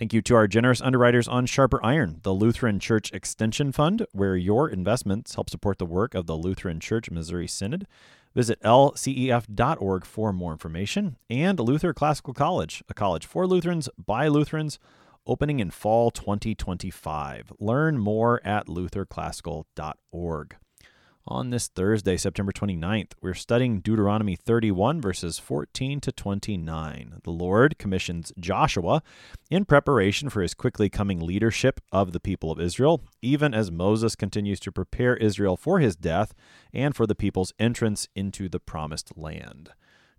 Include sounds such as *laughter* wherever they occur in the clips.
Thank you to our generous underwriters on Sharper Iron, the Lutheran Church Extension Fund, where your investments help support the work of the Lutheran Church Missouri Synod. Visit lcef.org for more information. And Luther Classical College, a college for Lutherans by Lutherans, opening in fall 2025. Learn more at lutherclassical.org. On this Thursday, September 29th, we're studying Deuteronomy 31, verses 14 to 29. The Lord commissions Joshua in preparation for his quickly coming leadership of the people of Israel, even as Moses continues to prepare Israel for his death and for the people's entrance into the promised land.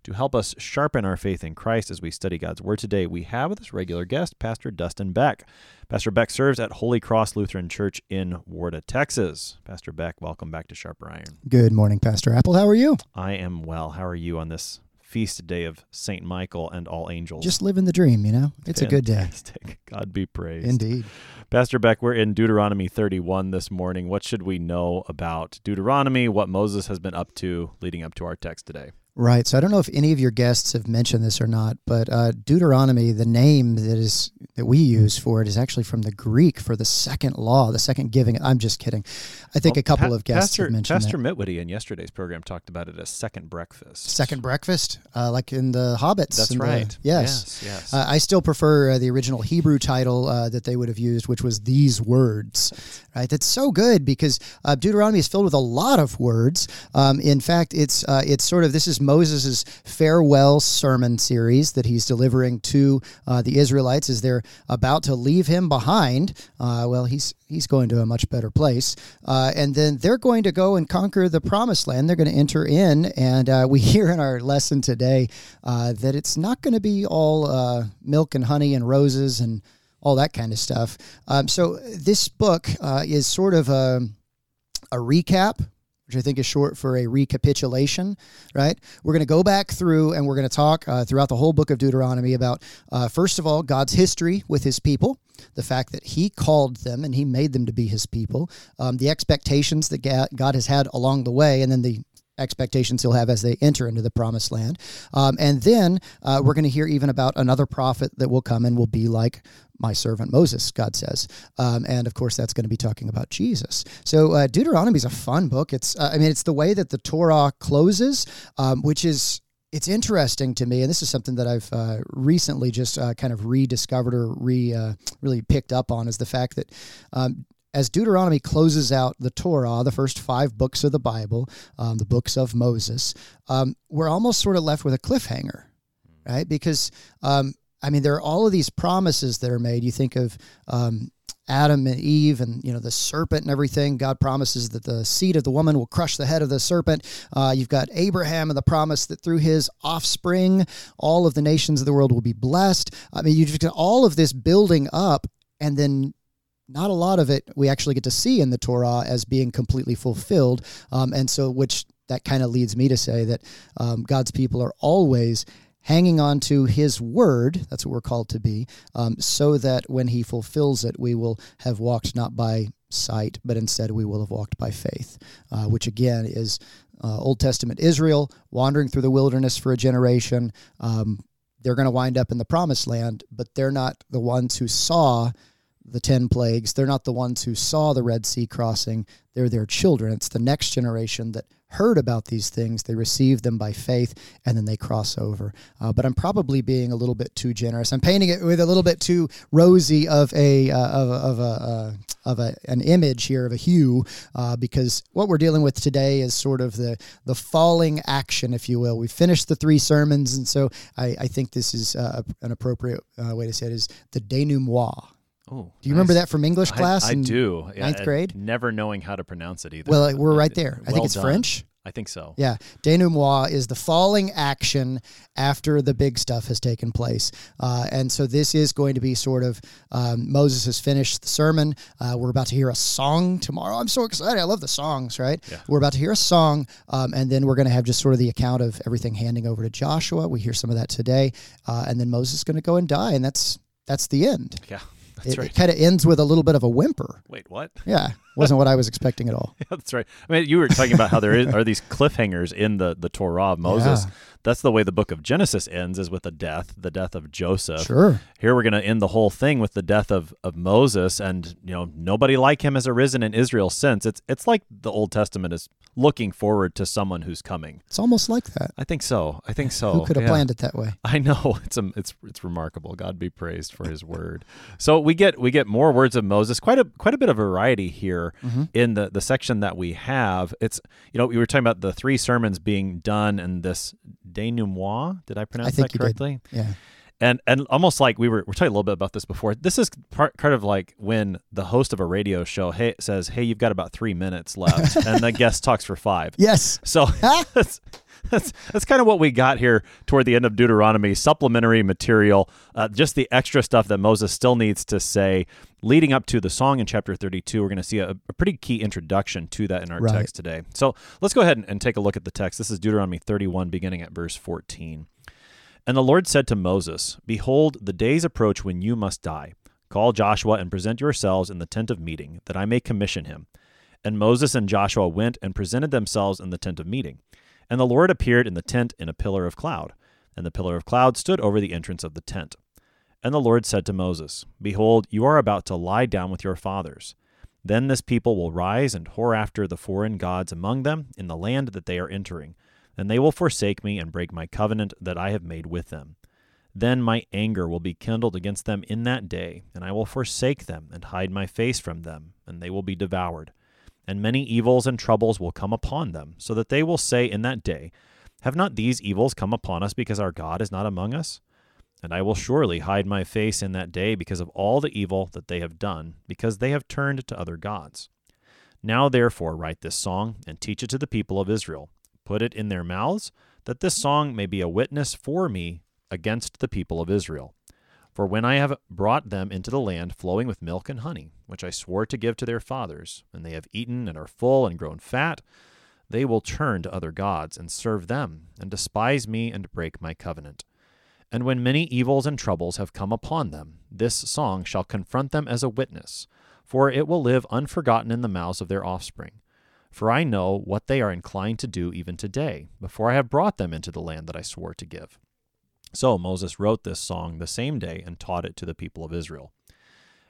To help us sharpen our faith in Christ as we study God's Word today, we have with us regular guest, Pastor Dustin Beck. Pastor Beck serves at Holy Cross Lutheran Church in Warda, Texas. Pastor Beck, welcome back to Sharper Iron. Good morning, Pastor Apple. How are you? I am well. How are you on this feast day of Saint Michael and all angels? Just living the dream, you know? It's Fantastic. a good day. *laughs* God be praised. Indeed. Pastor Beck, we're in Deuteronomy 31 this morning. What should we know about Deuteronomy, what Moses has been up to leading up to our text today? Right. So I don't know if any of your guests have mentioned this or not, but uh, Deuteronomy, the name that is that we use for it is actually from the Greek for the second law, the second giving. I'm just kidding. I think well, a couple pa- of guests Pastor, have mentioned Pastor that. Mitwitty in yesterday's program talked about it as second breakfast. Second breakfast, uh, like in the Hobbits. That's right. The, yes. Yes. yes. Uh, I still prefer uh, the original Hebrew title uh, that they would have used, which was these words. Right. That's so good because uh, Deuteronomy is filled with a lot of words. Um, in fact, it's it's sort of this is Moses's farewell sermon series that he's delivering to uh, the Israelites as they're about to leave him behind. Uh, well, he's he's going to a much better place, uh, and then they're going to go and conquer the promised land. They're going to enter in, and uh, we *laughs* hear in our lesson today uh, that it's not going to be all uh, milk and honey and roses and all that kind of stuff. Um, so this book is sort of a a recap which I think is short for a recapitulation, right? We're going to go back through and we're going to talk uh, throughout the whole book of Deuteronomy about, uh, first of all, God's history with his people, the fact that he called them and he made them to be his people, um, the expectations that God has had along the way, and then the expectations he'll have as they enter into the promised land. Um, and then uh, we're going to hear even about another prophet that will come and will be like my servant Moses, God says. Um, and of course, that's going to be talking about Jesus. So uh, Deuteronomy is a fun book. It's, uh, I mean, it's the way that the Torah closes, um, which is it's interesting to me, and this is something that I've uh, recently just uh, kind of rediscovered or re uh, really picked up on, is the fact that um, as Deuteronomy closes out the Torah, the first five books of the Bible, um, the books of Moses, um, we're almost sort of left with a cliffhanger, right? Because um, I mean, there are all of these promises that are made. You think of um, Adam and Eve and you know the serpent and everything. God promises that the seed of the woman will crush the head of the serpent. Uh, you've got Abraham and the promise that through his offspring, all of the nations of the world will be blessed. I mean, you've got all of this building up, and then not a lot of it we actually get to see in the Torah as being completely fulfilled. Um, and so, which that kind of leads me to say that um, God's people are always hanging on to his word, that's what we're called to be, um, so that when he fulfills it, we will have walked not by sight, but instead we will have walked by faith, uh, which again is uh, Old Testament Israel wandering through the wilderness for a generation. Um, they're going to wind up in the promised land, but they're not the ones who saw the 10 plagues. They're not the ones who saw the Red Sea crossing. They're their children. It's the next generation that heard about these things. They receive them by faith and then they cross over. Uh, but I'm probably being a little bit too generous. I'm painting it with a little bit too rosy of a, uh, of, of a, uh, of a, an image here of a hue uh, because what we're dealing with today is sort of the, the falling action, if you will. We finished the three sermons. And so I, I think this is uh, an appropriate uh, way to say it is the denouement Oh, do you nice. remember that from English class? I, I do. Ninth yeah, grade. Never knowing how to pronounce it either. Well, we're right *laughs* there. I well think it's done. French. I think so. Yeah, denouement is the falling action after the big stuff has taken place, uh, and so this is going to be sort of um, Moses has finished the sermon. Uh, we're about to hear a song tomorrow. I'm so excited! I love the songs. Right? Yeah. We're about to hear a song, um, and then we're going to have just sort of the account of everything handing over to Joshua. We hear some of that today, uh, and then Moses is going to go and die, and that's that's the end. Yeah, that's It, right. kind of ends with a little bit of a whimper. Wait, what? Yeah, wasn't what I was expecting at all. *laughs* Yeah, That's right. I mean, you were talking about how there is, are these *laughs* cliffhangers in the, the Torah of Moses. Yeah. That's the way the book of Genesis ends, is with a death, the death of Joseph. Sure. Here we're going to end the whole thing with the death of, of Moses, and you know nobody like him has arisen in Israel since. It's it's like the Old Testament is looking forward to someone who's coming. It's almost like that. I think so. I think so. Who could have Yeah. planned it that way? *laughs* I know it's um, it's it's remarkable. God be praised for His word. So we get we get more words of Moses. Quite a quite a bit of variety here Mm-hmm. in the the section that we have. It's you know we were talking about the three sermons being done in this denouement. Did I pronounce think that correctly? Yeah. And and almost like we were we're talking a little bit about this before. This is part kind of like when the host of a radio show hey says hey you've got about three minutes left *laughs* and the guest talks for five. Yes. So *laughs* that's, that's that's kind of what we got here toward the end of Deuteronomy. Supplementary material, uh, just the extra stuff that Moses still needs to say, leading up to the song in chapter 32. We're going to see a, a pretty key introduction to that in our Right. text today. So let's go ahead and, and take a look at the text. This is Deuteronomy 31, beginning at verse 14. And the Lord said to Moses, Behold, the days approach when you must die. Call Joshua and present yourselves in the tent of meeting, that I may commission him. And Moses and Joshua went and presented themselves in the tent of meeting. And the Lord appeared in the tent in a pillar of cloud, and the pillar of cloud stood over the entrance of the tent. And the Lord said to Moses, Behold, you are about to lie down with your fathers. Then this people will rise and whore after the foreign gods among them in the land that they are entering, and they will forsake me and break my covenant that I have made with them. Then my anger will be kindled against them in that day, and I will forsake them and hide my face from them, and they will be devoured. And many evils and troubles will come upon them, so that they will say in that day, Have not these evils come upon us because our God is not among us? And I will surely hide my face in that day because of all the evil that they have done, because they have turned to other gods. Now therefore write this song, and teach it to the people of Israel. Put it in their mouths, that this song may be a witness for me against the people of Israel. For when I have brought them into the land flowing with milk and honey, which I swore to give to their fathers, and they have eaten and are full and grown fat, they will turn to other gods and serve them, and despise me and break my covenant. And when many evils and troubles have come upon them, this song shall confront them as a witness, for it will live unforgotten in the mouths of their offspring. For I know what they are inclined to do even today, before I have brought them into the land that I swore to give. So Moses wrote this song the same day and taught it to the people of Israel.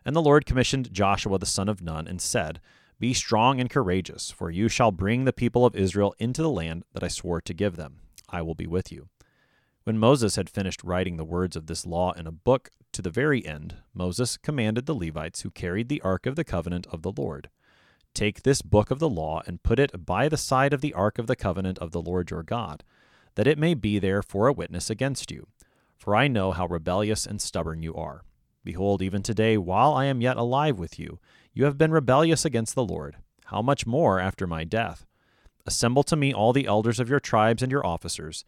And the Lord commissioned Joshua the son of Nun and said, Be strong and courageous, for you shall bring the people of Israel into the land that I swore to give them. I will be with you. When Moses had finished writing the words of this law in a book to the very end, Moses commanded the Levites who carried the ark of the covenant of the Lord Take this book of the law and put it by the side of the ark of the covenant of the Lord your God, that it may be there for a witness against you. For I know how rebellious and stubborn you are. Behold, even today, while I am yet alive with you, you have been rebellious against the Lord. How much more after my death? Assemble to me all the elders of your tribes and your officers,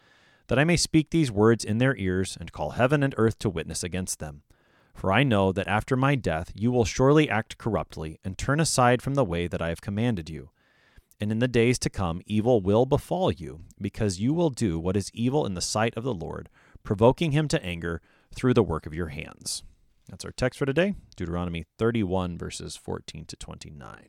that I may speak these words in their ears and call heaven and earth to witness against them. For I know that after my death you will surely act corruptly and turn aside from the way that I have commanded you. And in the days to come evil will befall you, because you will do what is evil in the sight of the Lord, provoking him to anger through the work of your hands. That's our text for today, Deuteronomy 31, verses 14 to 29.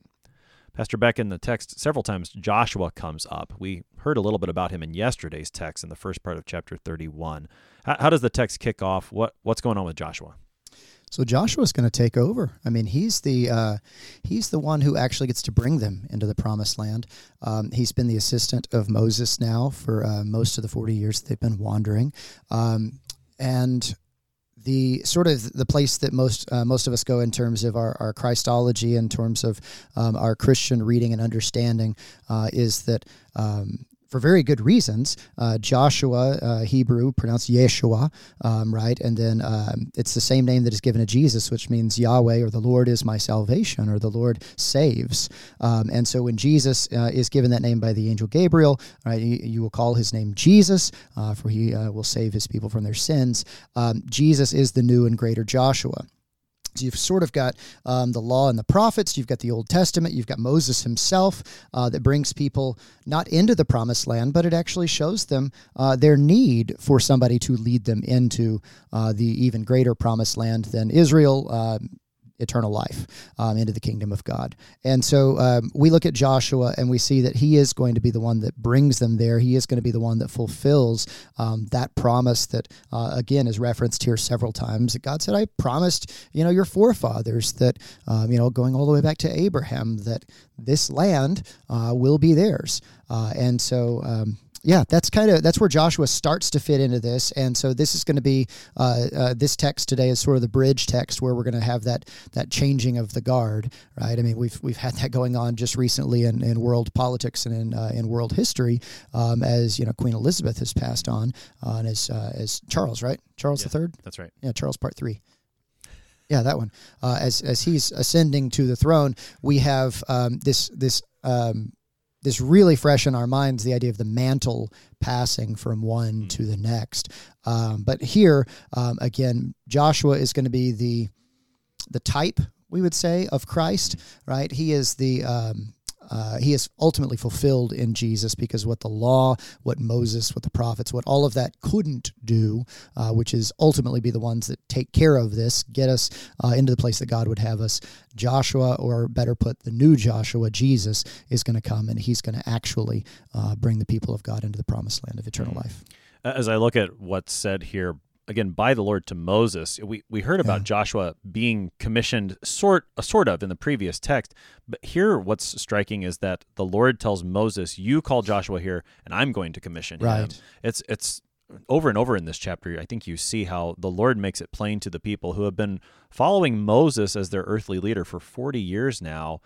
Pastor Beck, in the text, several times Joshua comes up. We heard a little bit about him in yesterday's text in the first part of chapter 31. How, how does the text kick off? What, what's going on with Joshua? So Joshua's going to take over. I mean, he's the uh, he's the one who actually gets to bring them into the promised land. Um, he's been the assistant of Moses now for uh, most of the forty years they've been wandering, um, and the sort of the place that most uh, most of us go in terms of our, our Christology, in terms of um, our Christian reading and understanding, uh, is that um, for very good reasons. Uh, Joshua, uh, Hebrew, pronounced Yeshua, um, right? And then um, it's the same name that is given to Jesus, which means Yahweh or the Lord is my salvation or the Lord saves. Um, and so when Jesus uh, is given that name by the angel Gabriel, right, you, you will call his name Jesus, uh, for he uh, will save his people from their sins. Um, Jesus is the new and greater Joshua. You've sort of got um, the law and the prophets, you've got the Old Testament, you've got Moses himself uh, that brings people not into the promised land, but it actually shows them uh, their need for somebody to lead them into uh, the even greater promised land than Israel um, eternal life um, into the kingdom of God. And so um, we look at Joshua and we see that he is going to be the one that brings them there. He is going to be the one that fulfills um, that promise that, uh, again, is referenced here several times. That God said, I promised, you know, your forefathers that, um, you know, going all the way back to Abraham, that this land uh, will be theirs. Uh, and so, um, yeah, that's kind of that's where Joshua starts to fit into this, and so this is going to be uh, uh, this text today is sort of the bridge text where we're going to have that that changing of the guard, right? I mean, we've we've had that going on just recently in, in world politics and in uh, in world history, um, as you know, Queen Elizabeth has passed on, uh, and as uh, as Charles, right? Charles Yeah. the Third. That's right. Yeah, Charles Part Three. Yeah, that one. Uh, as as he's ascending to the throne, we have um, this this um, this really fresh in our minds the idea of the mantle passing from one to the next. Um, but here um, again, Joshua is going to be the the type we would say of Christ, right? He is the um, uh, he is ultimately fulfilled in Jesus because what the law, what Moses, what the prophets, what all of that couldn't do, uh, which is ultimately be the ones that take care of this, get us uh, into the place that God would have us. Joshua, or better put, the new Joshua, Jesus, is going to come and he's going to actually uh, bring the people of God into the promised land of eternal life. As I look at what's said here, again by the Lord to Moses, we, we heard about Yeah. Joshua being commissioned sort uh, sort of in the previous text, but here what's striking is that the Lord tells Moses, "You call Joshua here, and I'm going to commission him." Right. It's it's over and over in this chapter. I think you see how the Lord makes it plain to the people who have been following Moses as their earthly leader for 40 years now.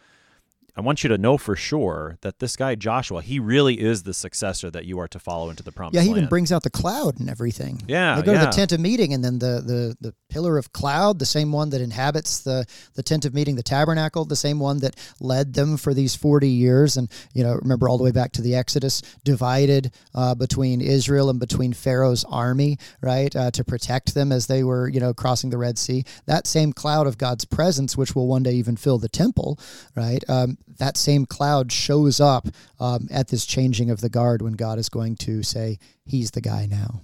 I want you to know for sure that this guy Joshua, he really is the successor that you are to follow into the promised land. Yeah, he land. even brings out the cloud and everything. Yeah, they go to the tent of meeting, and then the, the the pillar of cloud, the same one that inhabits the the tent of meeting, the tabernacle, the same one that led them for these forty years. And you know, remember all the way back to the Exodus, divided uh, between Israel and between Pharaoh's army, right, uh, to protect them as they were you know crossing the Red Sea. That same cloud of God's presence, which will one day even fill the temple, right? Um, that same cloud shows up um, at this changing of the guard when God is going to say, He's the guy now.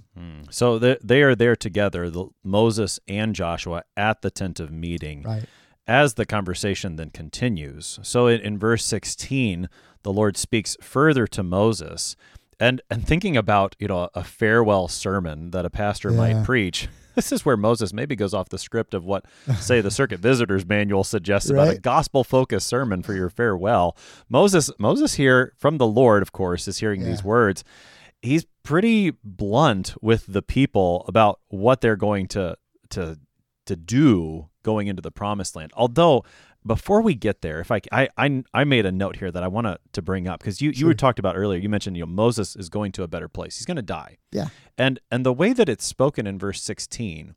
So they, they are there together, the, Moses and Joshua, at the tent of meeting. Right. As the conversation then continues. So in, in verse 16, the Lord speaks further to Moses. And, and thinking about you know a farewell sermon that a pastor Yeah. might preach, this is where Moses maybe goes off the script of what, say, the Circuit *laughs* Visitors Manual suggests about a gospel-focused sermon for your farewell. Moses, Moses here from the Lord, of course, is hearing these words he's pretty blunt with the people about what they're going to to to do going into the promised land. Although before we get there, if I I I, I made a note here that I want to to bring up because you you were talked about earlier. You mentioned you know Moses is going to a better place. He's going to die. Yeah. And and the way that it's spoken in verse 16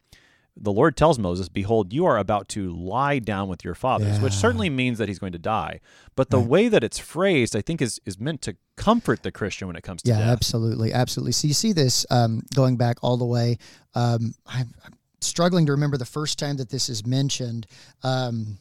the Lord tells Moses, Behold, you are about to lie down with your fathers, which certainly means that he's going to die. But the Right. way that it's phrased, I think, is, is meant to comfort the Christian when it comes to Yeah, death. absolutely, absolutely. So you see this um, going back all the way. Um, I'm, I'm struggling to remember the first time that this is mentioned. Um,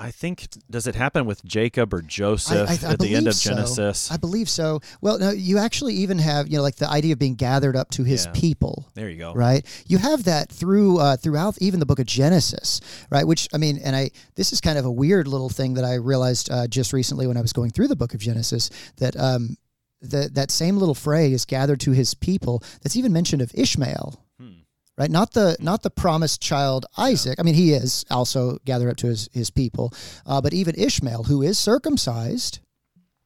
I think does it happen with Jacob or Joseph I- I at the end of so. Genesis? I believe so. Well, no, you actually even have you know like the idea of being gathered up to his Yeah. people. there you go. right you have that through uh, throughout even the book of genesis right which i mean and i this is kind of a weird little thing that i realized uh, just recently when i was going through the book of genesis that um that that same little phrase gathered to his people that's even mentioned of ishmael. Right? Not the not the promised child isaac. I mean he is also gathered up to his his people uh, but even ishmael who is circumcised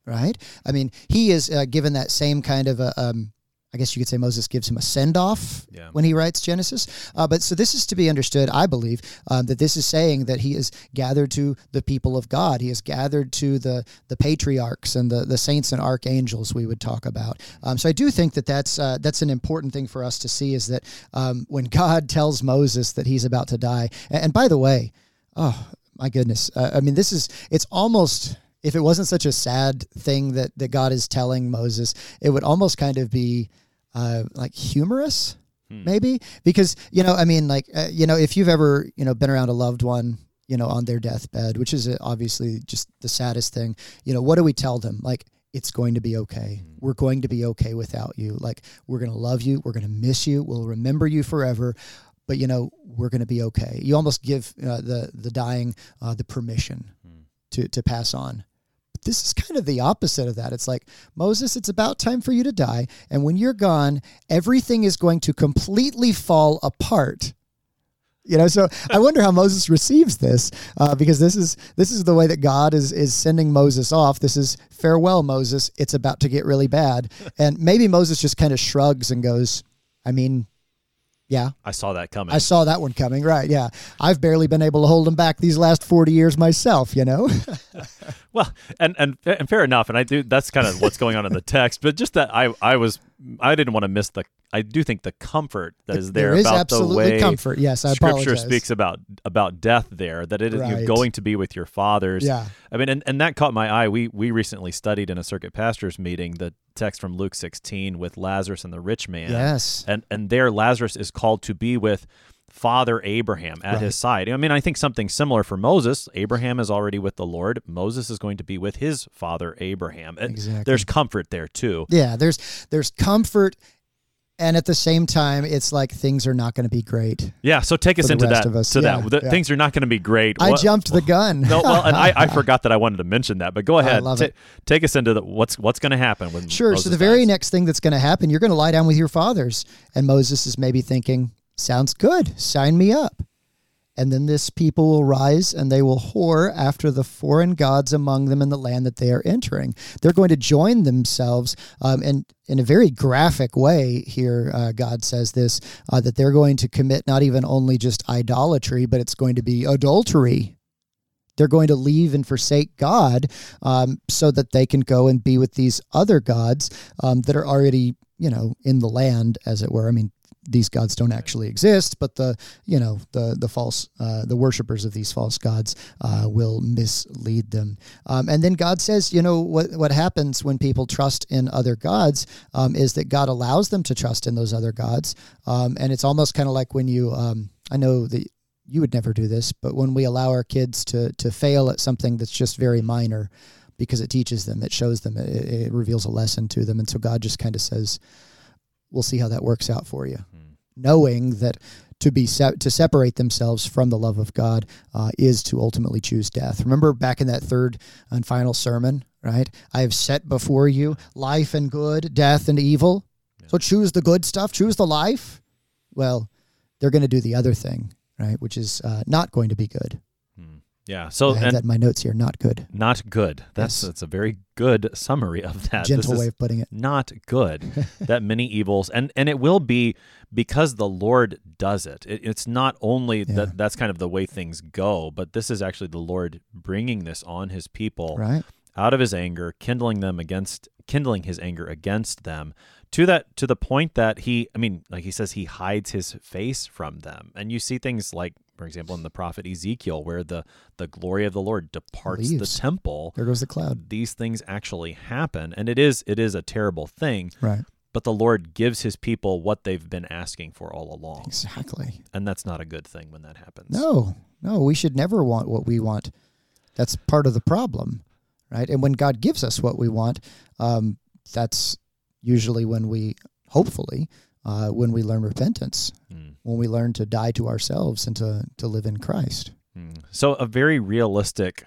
right? I mean he is uh, given that same kind of a um, I guess you could say Moses gives him a send off Yeah. when he writes Genesis. Uh, but so this is to be understood, I believe, um, that this is saying that he is gathered to the people of God. He is gathered to the the patriarchs and the, the saints and archangels we would talk about. Um, so I do think that that's uh, that's an important thing for us to see is that um, when God *laughs* tells Moses that he's about to die, and, and by the way, oh my goodness, uh, I mean this is it's almost if it wasn't such a sad thing that that God is telling Moses, it would almost kind of be uh, like humorous, maybe because you know, I mean, like uh, you know, if you've ever you know been around a loved one, you know, on their deathbed, which is uh, obviously just the saddest thing. You know, what do we tell them? Like. It's going to be okay. We're going to be okay without you. Like, we're going to love you. We're going to miss you. We'll remember you forever. But, you know, we're going to be okay. You almost give uh, the, the dying uh, the permission to, to pass on this is kind of the opposite of that. It's like, Moses, it's about time for you to die. And when you're gone, everything is going to completely fall apart. You know, so I wonder how Moses receives this, uh, because this is this is the way that God is is sending Moses off. This is farewell, Moses. It's about to get really bad, and maybe Moses just kind of shrugs and goes, "I mean, yeah, I saw that coming. I saw that one coming." Right? Yeah, I've barely been able to hold them back these last forty years myself. You know. *laughs* Well, and, and and fair enough, and I do. That's kind of what's going on in the text, but just that I I was I didn't want to miss the. I do think the comfort that is there, there is about absolutely the way comfort. Yes, I Scripture apologize. speaks about about death there. That it is you're going to be with your fathers. Yeah. I mean, and, and that caught my eye. We we recently studied in a circuit pastors meeting the text from Luke 16 with Lazarus and the rich man. Yes. and and there Lazarus is called to be with Father Abraham at Right. his side. I mean, I think something similar for Moses. Abraham is already with the Lord. Moses is going to be with his father Abraham. Exactly. There's comfort there too. Yeah, there's there's comfort, and at the same time, it's like things are not going to be great. Yeah. So take us into that. us. To Yeah, that. Yeah. Things are not going to be great. I What- jumped the gun. No, well, and I, I *laughs* forgot that I wanted to mention that, but go ahead. it. Take us into the, what's what's going to happen when Sure. Moses so the very next thing that's going to happen, you're going to lie down with your fathers, and Moses is maybe thinking, "Sounds good. Sign me up." And then this people will rise and they will whore after the foreign gods among them in the land that they are entering. They're going to join themselves, um, and in a very graphic way here, uh, God says this uh, that they're going to commit not even only just idolatry, but it's going to be adultery. They're going to leave and forsake God um, so that they can go and be with these other gods um, that are already, you know, in the land, as it were. I mean, these gods don't actually exist, but the you know the the false uh, the worshippers of these false gods uh, will mislead them. Um, and then God says, you know what what happens when people trust in other gods um, is that God allows them to trust in those other gods, um, and it's almost kind of like when you um, I know that you would never do this, but when we allow our kids to to fail at something that's just very minor, because it teaches them, it shows them, it, it reveals a lesson to them, and so God just kind of says, "We'll see how that works out for you," knowing that to be se- to separate themselves from the love of God uh, is to ultimately choose death. Remember back in that third and final sermon, right? I have set before you life and good, death and evil. So choose the good stuff, choose the life. Well, they're going to do the other thing, right? Which is uh, not going to be good. Yeah. So I have and that in my notes here. Not good. not good. That's Yes. that's a very good summary of that. Gentle way of putting it. Not good. *laughs* that many evils, and and it will be because the Lord does it. it it's not only Yeah. that that's kind of the way things go, but this is actually the Lord bringing this on His people Right. out of His anger, kindling them against, kindling His anger against them. To that, to the point that he, I mean, like he says, he hides his face from them, and you see things like, for example, in the prophet Ezekiel, where the the glory of the Lord departs Leaves. the temple There goes the cloud. these things actually happen and it is it is a terrible thing Right. but the lord gives his people what they've been asking for all along Exactly. and that's not a good thing when that happens No, no, we should never want what we want. That's part of the problem, right? And when God gives us what we want, um, that's usually when we, hopefully, uh, when we learn repentance, Mm, when we learn to die to ourselves and to, to live in Christ. mm. so a very realistic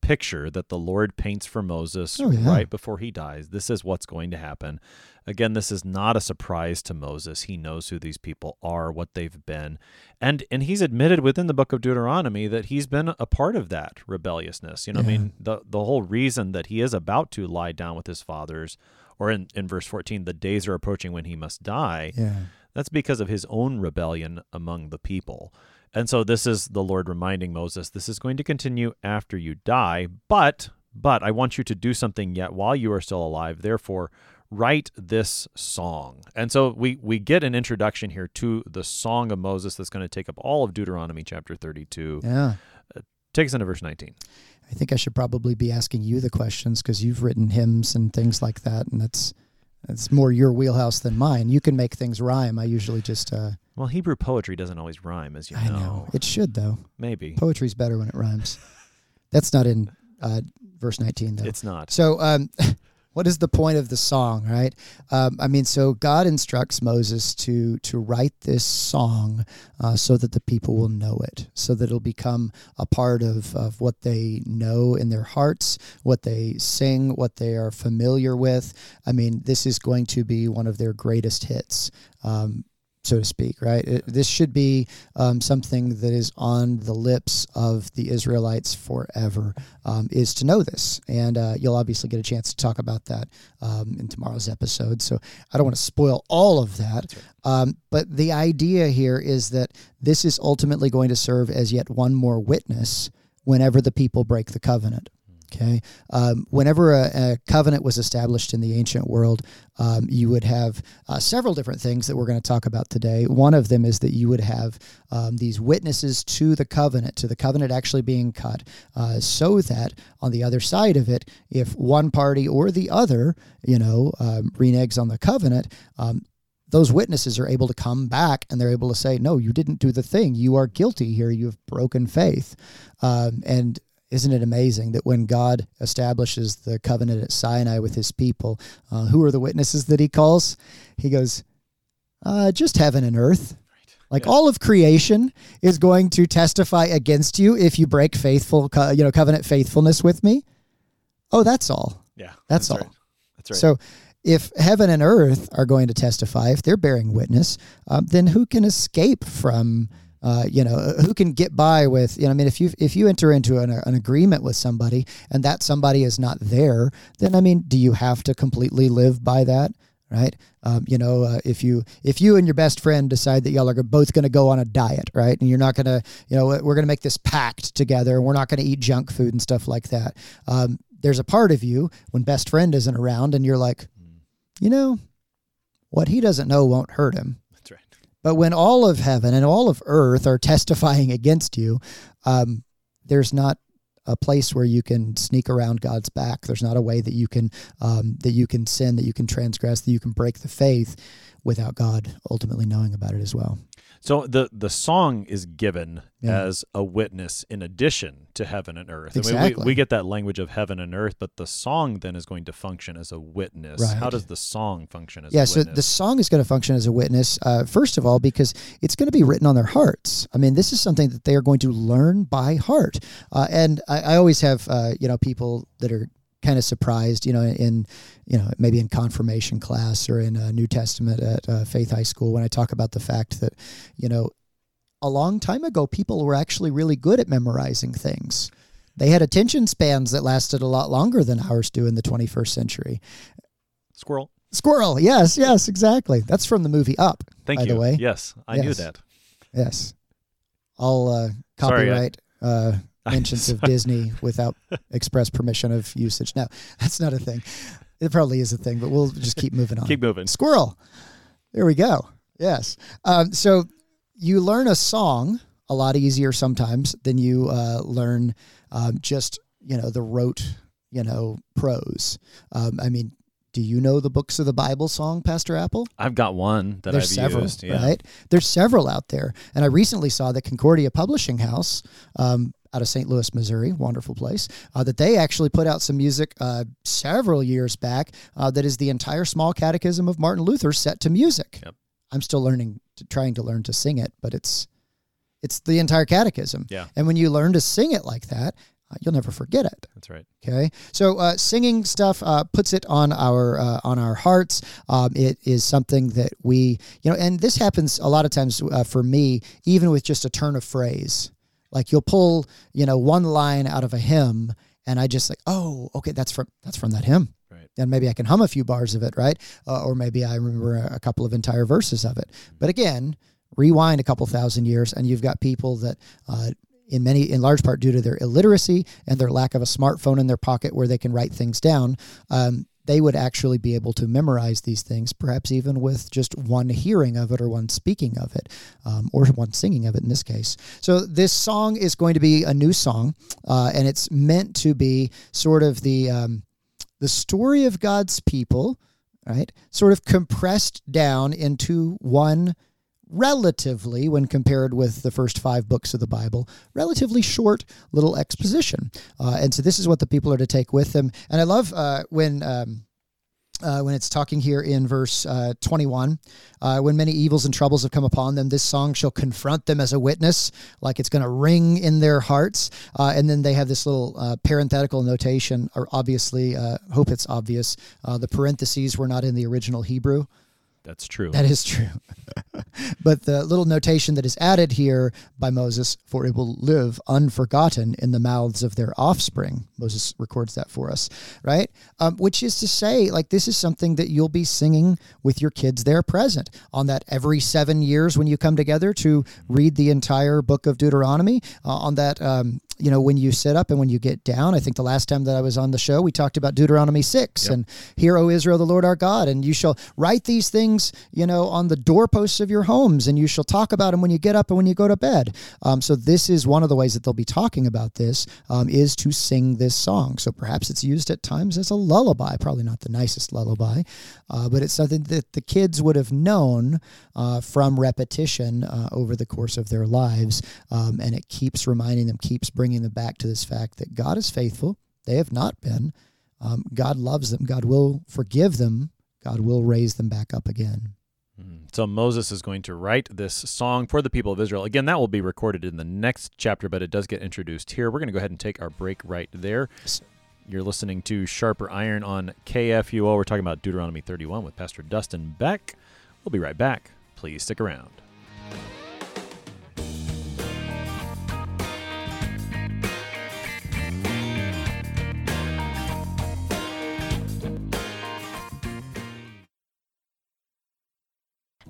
picture that the lord paints for moses Oh, yeah. right before he dies. This is what's going to happen. Again this is not a surprise to moses. He knows who these people are what they've been. And and he's admitted within the book of deuteronomy that he's been a part of that rebelliousness. You know i mean the the whole reason that he is about to lie down with his fathers or in, in verse 14, the days are approaching when he must die. Yeah. That's because of his own rebellion among the people. And so this is the Lord reminding Moses, this is going to continue after you die, but but I want you to do something yet while you are still alive. Therefore, write this song. And so we we get an introduction here to the song of Moses that's going to take up all of Deuteronomy chapter 32. Yeah. Take us into verse 19. I think I should probably be asking you the questions because you've written hymns and things like that, and that's that's more your wheelhouse than mine. You can make things rhyme. I usually just uh, Well, Hebrew poetry doesn't always rhyme, as you I know. know it should though. Maybe Poetry's better when it rhymes. That's not in uh, verse 19 though. it's not. So, um, *laughs* what is the point of the song, right? Um, I mean, so God instructs Moses to to write this song uh, so that the people will know it, so that it'll become a part of of what they know in their hearts, what they sing, what they are familiar with. I mean, this is going to be one of their greatest hits. Um, so to speak, right? It, this should be um, something that is on the lips of the Israelites forever, um, is to know this. And uh, you'll obviously get a chance to talk about that um, in tomorrow's episode. So I don't want to spoil all of that. Um, but the idea here is that this is ultimately going to serve as yet one more witness whenever the people break the covenant. Okay. Um, whenever a, a, covenant was established in the ancient world, um, you would have uh, several different things that we're going to talk about today. One of them is that you would have um, these witnesses to the covenant, to the covenant actually being cut, uh, so that on the other side of it, if one party or the other, you know, um, reneges on the covenant, um, those witnesses are able to come back and they're able to say, no, you didn't do the thing. You are guilty here. You have broken faith. Um, and isn't it amazing that when God establishes the covenant at Sinai with his people, uh, who are the witnesses that he calls? He goes, uh, just heaven and earth. Like Yeah. all of creation is going to testify against you if you break faithful, co- you know, covenant faithfulness with me. Oh, that's all. Yeah. That's all. Right. That's right. So, if heaven and earth are going to testify, if they're bearing witness, um, then who can escape from? Uh, you know, who can get by with? You know, I mean, if you if you enter into an, an agreement with somebody and that somebody is not there, then I mean, do you have to completely live by that? Right? Um, you know, uh, if you if you and your best friend decide that y'all are both going to go on a diet, right, and you're not going to, you know, we're going to make this pact together, and we're not going to eat junk food and stuff like that. Um, there's a part of you when best friend isn't around, and you're like, you know, what he doesn't know won't hurt him. But when all of heaven and all of earth are testifying against you, um, there's not a place where you can sneak around God's back. There's not a way that you can um, that you can sin, that you can transgress, that you can break the faith without God ultimately knowing about it as well. So the the song is given Yeah. as a witness in addition to heaven and earth. I mean, Exactly. we, we get that language of heaven and earth, but the song then is going to function as a witness. How does the song function as yeah, a so the song is going to function as a witness, uh, first of all, because it's going to be written on their hearts. I mean, this is something that they are going to learn by heart. Uh, and I, I always have, uh, you know, people that are kind of surprised, you know, in, you know, maybe in confirmation class or in uh, New Testament at uh, Faith High School when I talk about the fact that, you know, a long time ago, people were actually really good at memorizing things. They had attention spans that lasted a lot longer than ours do in the 21st century. Squirrel. Squirrel. Yes, yes, exactly. That's from the movie Up. Thank by you. the way. Yes, I knew that. Yes. All uh, Sorry, I- copyright uh, *laughs* mentions of. Disney without express permission of usage. No, that's not a thing. It probably is a thing, but we'll just keep moving on. Keep moving. Squirrel. There we go. Yes. Um, so you learn a song a lot easier sometimes than you uh, learn um, just you know the rote you know prose. Um, I mean, do you know the books of the Bible song, Pastor Apple? I've got one that There's I've several, used. Yeah. right? There's several out there, and I recently saw that Concordia Publishing House. Um, out of St. Louis, Missouri, wonderful place, uh, that they actually put out some music uh, several years back uh, that is the entire small catechism of Martin Luther set to music. Yep. I'm still learning, to, trying to learn to sing it, but it's it's the entire catechism. Yeah. And when you learn to sing it like that, uh, you'll never forget it. That's right. Okay, so uh, singing stuff uh, puts it on our uh, on our hearts. Um, it is something that we, you know, and this happens a lot of times uh, for me, even with just a turn of phrase. Like you'll pull, you know, one line out of a hymn, and I just like, oh, okay, that's from that's from that hymn. Right. and maybe I can hum a few bars of it, right? Uh, or maybe I remember a, a couple of entire verses of it. But again, rewind a couple thousand years, and you've got people that. Uh, in many, in large part, due to their illiteracy and their lack of a smartphone in their pocket where they can write things down, um, they would actually be able to memorize these things, perhaps even with just one hearing of it or one speaking of it, um, or one singing of it in this case. So, this song is going to be a new song, uh, and it's meant to be sort of the um, the story of God's people, right? Sort of compressed down into one relatively, when compared with the first five books of the Bible, relatively short little exposition. Uh, and so this is what the people are to take with them. And I love uh, when. Um, uh, when it's talking here in verse uh, 21, uh, when many evils and troubles have come upon them, this song shall confront them as a witness, like it's going to ring in their hearts. Uh, and then they have this little parenthetical notation, or obviously, hope it's obvious. the parentheses were not in the original Hebrew. That's true. That is true. *laughs* but the little notation that is added here by Moses, for it will live unforgotten in the mouths of their offspring. Moses records that for us, right? Um, which is to say, like, this is something that you'll be singing with your kids there present on that every seven years when you come together to read the entire book of Deuteronomy, uh, on that um, you know, when you sit up and when you get down. I think the last time that I was on the show, we talked about Deuteronomy 6 yep. and Hear, O Israel, the Lord our God. And you shall write these things, you know, on the doorposts of your homes and you shall talk about them when you get up and when you go to bed. Um, so this is one of the ways that they'll be talking about this um, is to sing this song. So perhaps it's used at times as a lullaby, probably not the nicest lullaby, uh, but it's something that the kids would have known uh, from repetition uh, over the course of their lives. Um, and it keeps reminding them, keeps bringing bringing them back to this fact that God is faithful. They have not been. Um, God loves them. God will forgive them. God will raise them back up again. Hmm. So Moses is going to write this song for the people of Israel. Again, that will be recorded in the next chapter, but it does get introduced here. We're going to go ahead and take our break right there. You're listening to Sharper Iron on KFUO. We're talking about Deuteronomy 31 with Pastor Dustin Beck. We'll be right back. Please stick around.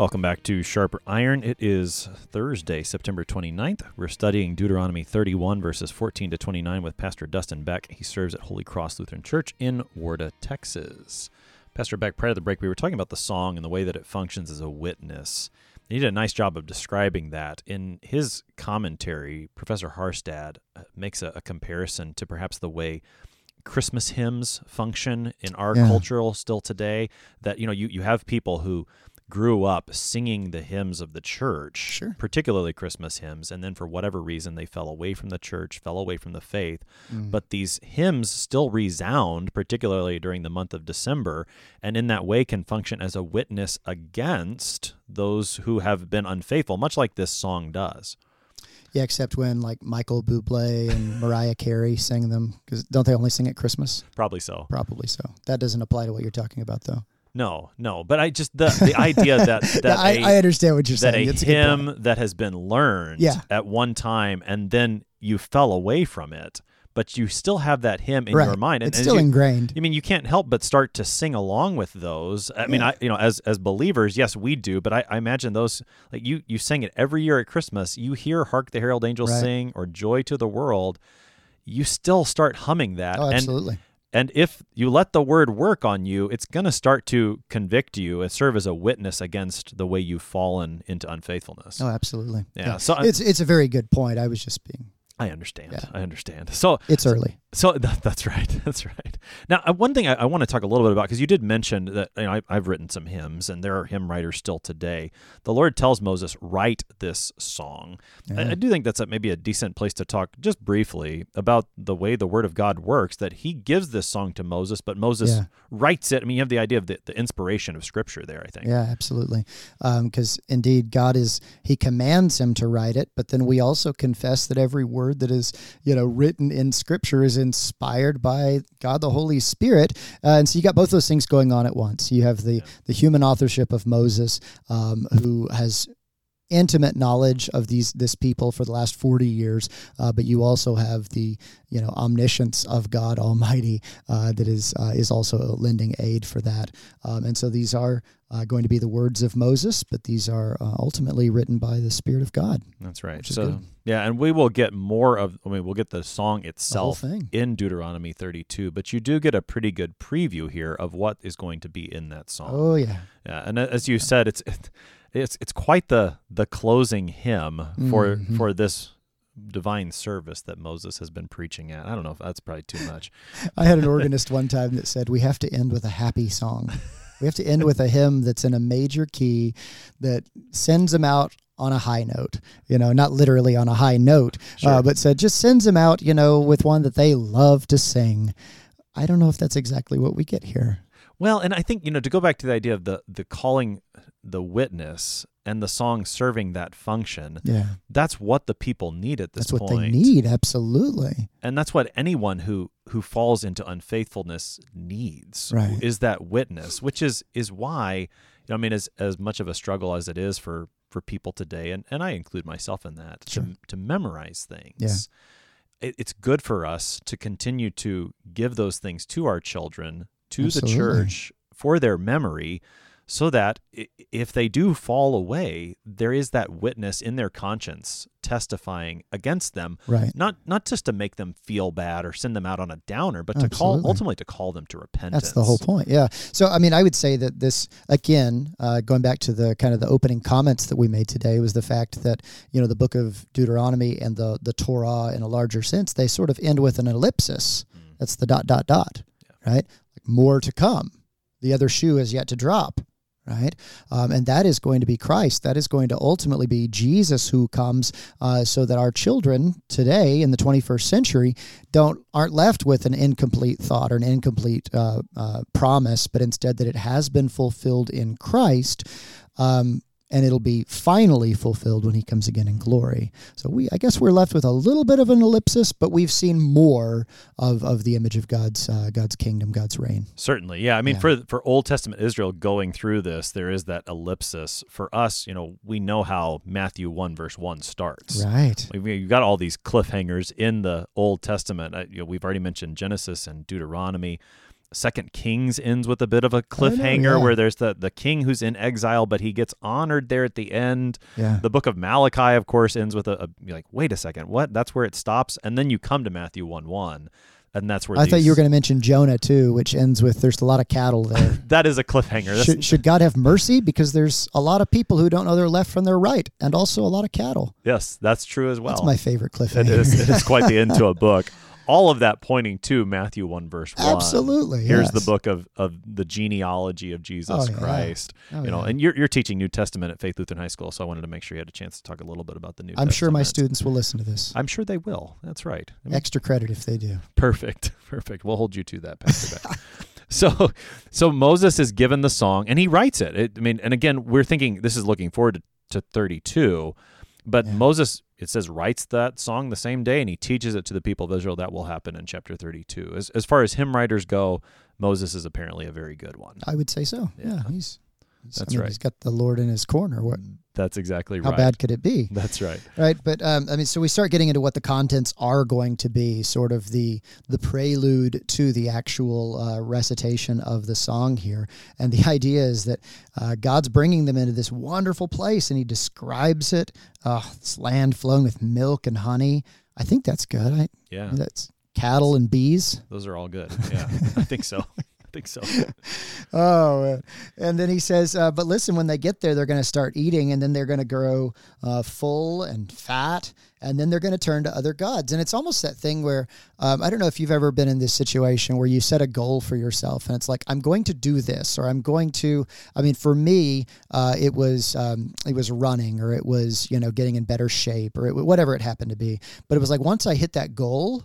Welcome back to Sharper Iron. It is Thursday, September 29th. We're studying Deuteronomy 31, verses 14 to 29 with Pastor Dustin Beck. He serves at Holy Cross Lutheran Church in Warda, Texas. Pastor Beck, prior to the break, we were talking about the song and the way that it functions as a witness. He did a nice job of describing that. In his commentary, Professor Harstad uh, makes a, a comparison to perhaps the way Christmas hymns function in our yeah. cultural still today. That you know, you, you have people who grew up singing the hymns of the church, sure. particularly Christmas hymns, and then for whatever reason they fell away from the church, fell away from the faith. Mm. But these hymns still resound, particularly during the month of December, and in that way can function as a witness against those who have been unfaithful, much like this song does. Yeah, except when like Michael Bublé and *laughs* Mariah Carey sang them, because don't they only sing at Christmas? Probably so. Probably so. That doesn't apply to what you're talking about, though. No, no, but I just the the idea *laughs* that that I, a, I understand what you're that saying. a it's hymn a that has been learned yeah. at one time and then you fell away from it, but you still have that hymn in right. your mind. And, it's still you, ingrained. I mean, you can't help but start to sing along with those. I yeah. mean, I you know, as as believers, yes, we do, but I, I, imagine those like you you sing it every year at Christmas. You hear "Hark the Herald Angels right. Sing" or "Joy to the World." you still start humming that. Oh, absolutely. and if you let the word work on you, it's going to start to convict you and serve as a witness against the way you've fallen into unfaithfulness. Oh, absolutely. Yeah, so I- it's it's a very good point. I was just being. I understand. Yeah. I understand. So It's early. So *laughs* that, that's right. *laughs* That's right. Now, uh, one thing I, I want to talk a little bit about because you did mention that you know, I, I've written some hymns, and there are hymn writers still today. The Lord tells Moses, "Write this song." I, I do think that's a, maybe a decent place to talk just briefly about the way the Word of God works. That He gives this song to Moses, but Moses Yeah. writes it. I mean, you have the idea of the, the inspiration of Scripture there. I think. Yeah, absolutely. Because indeed, God is He commands him to write it, but then we also confess that every word that is you know written in Scripture is inspired by God the Holy Spirit, uh, and so you got both those things going on at once. You have the the human authorship of Moses, um, who has intimate knowledge of these this people for the last 40 years uh, but you also have the you know omniscience of God Almighty uh, that is uh, is also lending aid for that um, and so these are uh, going to be the words of Moses but these are uh, ultimately written by the Spirit of God That's right. So good. yeah, and we will get more of. I mean, we'll get the song itself thing. in Deuteronomy 32, but you do get a pretty good preview here of what is going to be in that song. oh yeah Yeah, and as you said, it's it, *laughs* it's it's quite the the closing hymn for Mhm. for this divine service that Moses has been preaching at. I don't know if that's probably too much. *laughs* I had an organist one time that said we have to end with a happy song. We have to end with a hymn that's in a major key that sends them out on a high note. You know, not literally on a high note, Sure. uh, but said just sends them out. You know, with one that they love to sing. I don't know if that's exactly what we get here. Well, and I think you know to go back to the idea of the the calling the witness and the song serving that function. Yeah, That's what the people need at this that's what point. they need. Absolutely. and that's what anyone who who falls into unfaithfulness needs Right. is that witness which is is why you know, i mean as as much of a struggle as it is for for people today and and i include myself in that Sure. to, to memorize things Yeah. it, it's good for us to continue to give those things to our children to Absolutely. the church for their memory so that if they do fall away there is that witness in their conscience testifying against them Right. not not just to make them feel bad or send them out on a downer, but to call ultimately to call them to repentance. That's the whole point. Yeah. So, I mean, I would say that this, again, uh, going back to the kind of the opening comments that we made today, was the fact that, you know, the book of Deuteronomy and the, the Torah in a larger sense, they sort of end with an ellipsis. That's the dot, dot, dot, right? Like more to come. The other shoe is yet to drop. Right, um, and that is going to be Christ. That is going to ultimately be Jesus who comes, uh, so that our children today in the 21st century don't aren't left with an incomplete thought or an incomplete uh, uh, promise, but instead that it has been fulfilled in Christ, um, and it'll be finally fulfilled when He comes again in glory. So we, I guess, we're left with a little bit of an ellipsis, but we've seen more of, of the image of God's uh, God's kingdom, God's reign. Certainly, yeah. I mean, Yeah. for for Old Testament Israel going through this, there is that ellipsis. For us, you know, we know how Matthew one verse one starts. Right. You've got all these cliffhangers in the Old Testament. Uh, you know, we've already mentioned Genesis and Deuteronomy. Second Kings ends with a bit of a cliffhanger yeah. where there's the the king who's in exile, but he gets honored there at the end. Yeah. The book of Malachi, of course, ends with a, a like, wait a second, what? That's where it stops, and then you come to Matthew one one, and that's where I thought you were going to mention Jonah too, which ends with there's a lot of cattle there. *laughs* That is a cliffhanger. Should, should God have mercy? Because there's a lot of people who don't know their left from their right, and also a lot of cattle. yes, that's true as well. That's my favorite cliffhanger. is. It is quite the end to a book. *laughs* All of that pointing to Matthew one verse one. Absolutely, Here's the book of, of the genealogy of Jesus Oh, yeah. Christ. Oh, you know, yeah. and you're you're teaching New Testament at Faith Lutheran High School, so I wanted to make sure you had a chance to talk a little bit about the New. Testament. I'm sure my students will listen to this. I'm sure they will. That's right. I mean, Extra credit if they do. Perfect. *laughs* Perfect. We'll hold you to that, Pastor Beck. *laughs* so, so Moses is given the song and he writes it. it. I mean, and again, we're thinking this is looking forward to, to 32, but Yeah. Moses, it says, writes that song the same day and he teaches it to the people of Israel. That will happen in chapter 32. As, as far as hymn writers go, Moses is apparently a very good one. I would say so. Yeah. Yeah, he's. That's I mean, right. He's got the Lord in his corner. What? That's exactly How right. How bad could it be? *laughs* That's right. right but um, i mean so we start getting into what the contents are going to be sort of the the prelude to the actual uh, recitation of the song here and the *laughs* idea is that uh, god's bringing them into this wonderful place and he describes it uh, this land flowing with milk and honey i think that's good I, Yeah. that's cattle and bees. Those are all good. *laughs* Yeah, I think so. Think so. *laughs* Oh, and then he says, uh, but listen, when they get there, they're going to start eating, and then they're going to grow uh, full and fat, and then they're going to turn to other gods. And it's almost that thing where um, I don't know if you've ever been in this situation where you set a goal for yourself, and it's like I'm going to do this, or I'm going to. I mean, for me, uh, it was um, it was running, or it was you know getting in better shape, or it, whatever it happened to be. But it was like once I hit that goal,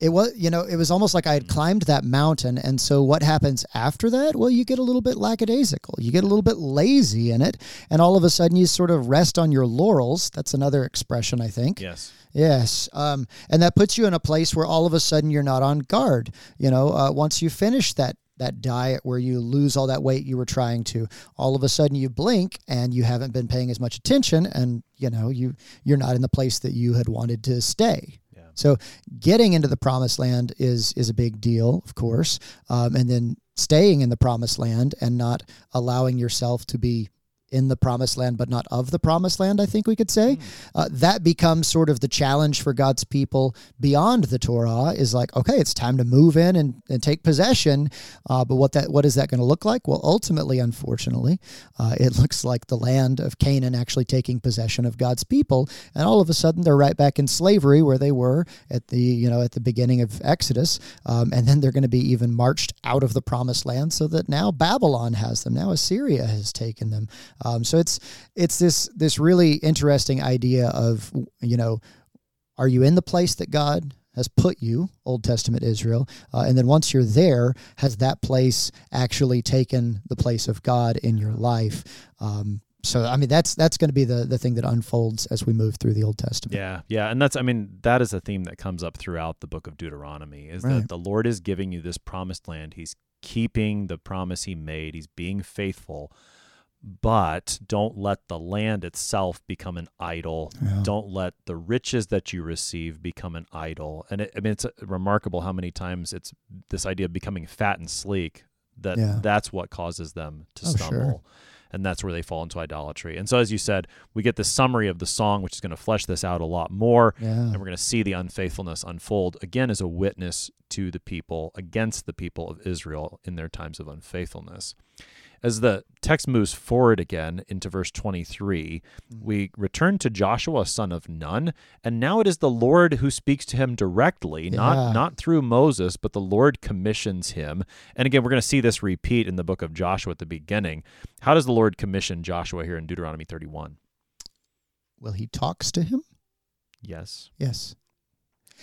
it was you know it was almost like i had climbed that mountain and so what happens after that? Well you get a little bit lackadaisical. You get a little bit lazy in it and all of a sudden you sort of rest on your laurels. That's another expression i think. Yes. yes um, and that puts you in a place where all of a sudden you're not on guard. You know uh, once you finish that that diet where you lose all that weight you were trying to all of a sudden you blink and you haven't been paying as much attention and you know you you're not in the place that you had wanted to stay so getting into the promised land is is a big deal, of course, um, and then staying in the promised land and not allowing yourself to be in the promised land, but not of the promised land, I think we could say. Mm. Uh, that becomes sort of the challenge for God's people beyond the Torah is like, okay, it's time to move in and, and take possession. Uh, but what that what is that going to look like? Well, ultimately, unfortunately, uh, it *laughs* looks like the land of Canaan actually taking possession of God's people, and all of a sudden they're right back in slavery where they were at the you know at the beginning of Exodus, um, and then they're going to be even marched out of the promised land, so that now Babylon has them, now Assyria has taken them. Um, so it's it's this this really interesting idea of you know, are you in the place that God has put you, Old Testament Israel, uh, and then once you're there, has that place actually taken the place of God in your life? Um, so I mean that's that's going to be the the thing that unfolds as we move through the Old Testament. Yeah, yeah, and that's I mean that is a theme that comes up throughout the book of Deuteronomy is right. that the Lord is giving you this promised land. He's keeping the promise he made. He's being faithful but don't let the land itself become an idol. Yeah. Don't let the riches that you receive become an idol. And it, I mean, it's uh, remarkable how many times it's this idea of becoming fat and sleek that yeah. that's what causes them to oh, stumble. Sure. And that's where they fall into idolatry. And so, as you said, we get the summary of the song, which is going to flesh this out a lot more. Yeah. And we're going to see the unfaithfulness unfold again as a witness to the people against the people of Israel in their times of unfaithfulness. As the text moves forward again into verse 23, mm-hmm. we return to Joshua, son of Nun, and now it is the Lord who speaks to him directly, yeah. not not through Moses, but the Lord commissions him. And again, we're going to see this repeat in the book of Joshua at the beginning. How does the Lord commission Joshua here in Deuteronomy 31? Well, he talks to him? Yes. Yes.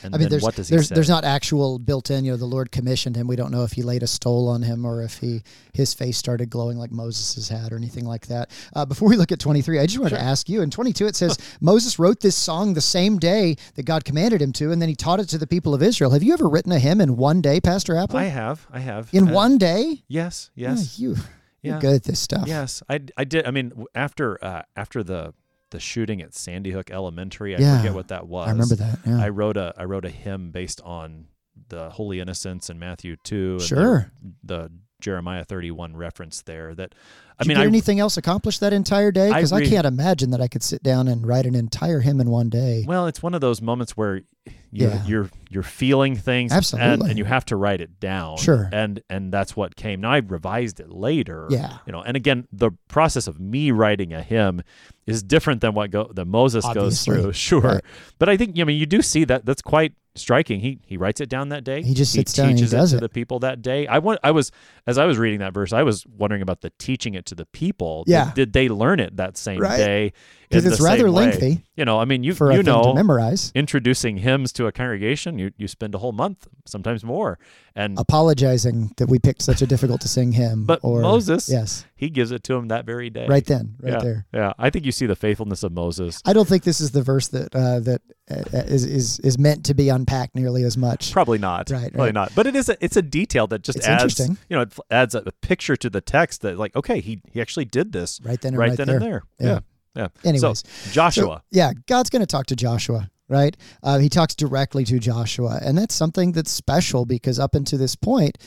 And I mean, there's there's, say? there's not actual built in. You know, the Lord commissioned him. We don't know if he laid a stole on him or if he his face started glowing like Moses' had or anything like that. Uh, before we look at 23, I just wanted sure. to ask you. In 22, it says *laughs* Moses wrote this song the same day that God commanded him to, and then he taught it to the people of Israel. Have you ever written a hymn in one day, Pastor Appel? I have. I have. In uh, one day? Yes. Yes. Yeah, you. You're good at this stuff. Yes, I, I did. I mean, after uh, after the the shooting at Sandy Hook Elementary. I yeah, forget what that was. I remember that. Yeah. I wrote a I wrote a hymn based on the Holy Innocents in Matthew two. sure. The, the, Jeremiah thirty one reference there. That I Did mean, you get I, anything else accomplished that entire day? Because I, I, can't imagine that I could sit down and write an entire hymn in one day. Well, it's one of those moments where you're yeah. you're, you're feeling things absolutely, and, and, you have to write it down. Sure, and and that's what came. Now I revised it later. Yeah, you know, and again, the process of me writing a hymn is different than what go that Moses Obviously. goes through. *laughs* Sure, right. but I think I mean you do see that that's quite striking. He he writes it down that day. He just sits he down teaches and does it to the people that day. I want I was as I was reading that verse, I was wondering about the teaching it to the people. Yeah, did, did they learn it that same right. day? Because it's rather lengthy. You know, I mean, you for you know, to memorize introducing hymns to a congregation, you you spend a whole month, sometimes more, and apologizing that we picked such a difficult to sing hymn. But or, Moses, yes, he gives it to him that very day, right then, right yeah, there. Yeah, I think you see the faithfulness of Moses. I don't think this is the verse that uh, that uh, is is is meant to be unpacked nearly as much. Probably not. Right. Probably right. not. But it is a, it's a detail that just it's adds you know it adds a, a, picture to the text that like okay he he actually did this right then right, right then there. and there. Yeah. yeah. Yeah. Anyways, so, Joshua. So, yeah, God's going to talk to Joshua, right? Uh, he talks directly to Joshua, and that's something that's special because up until this point,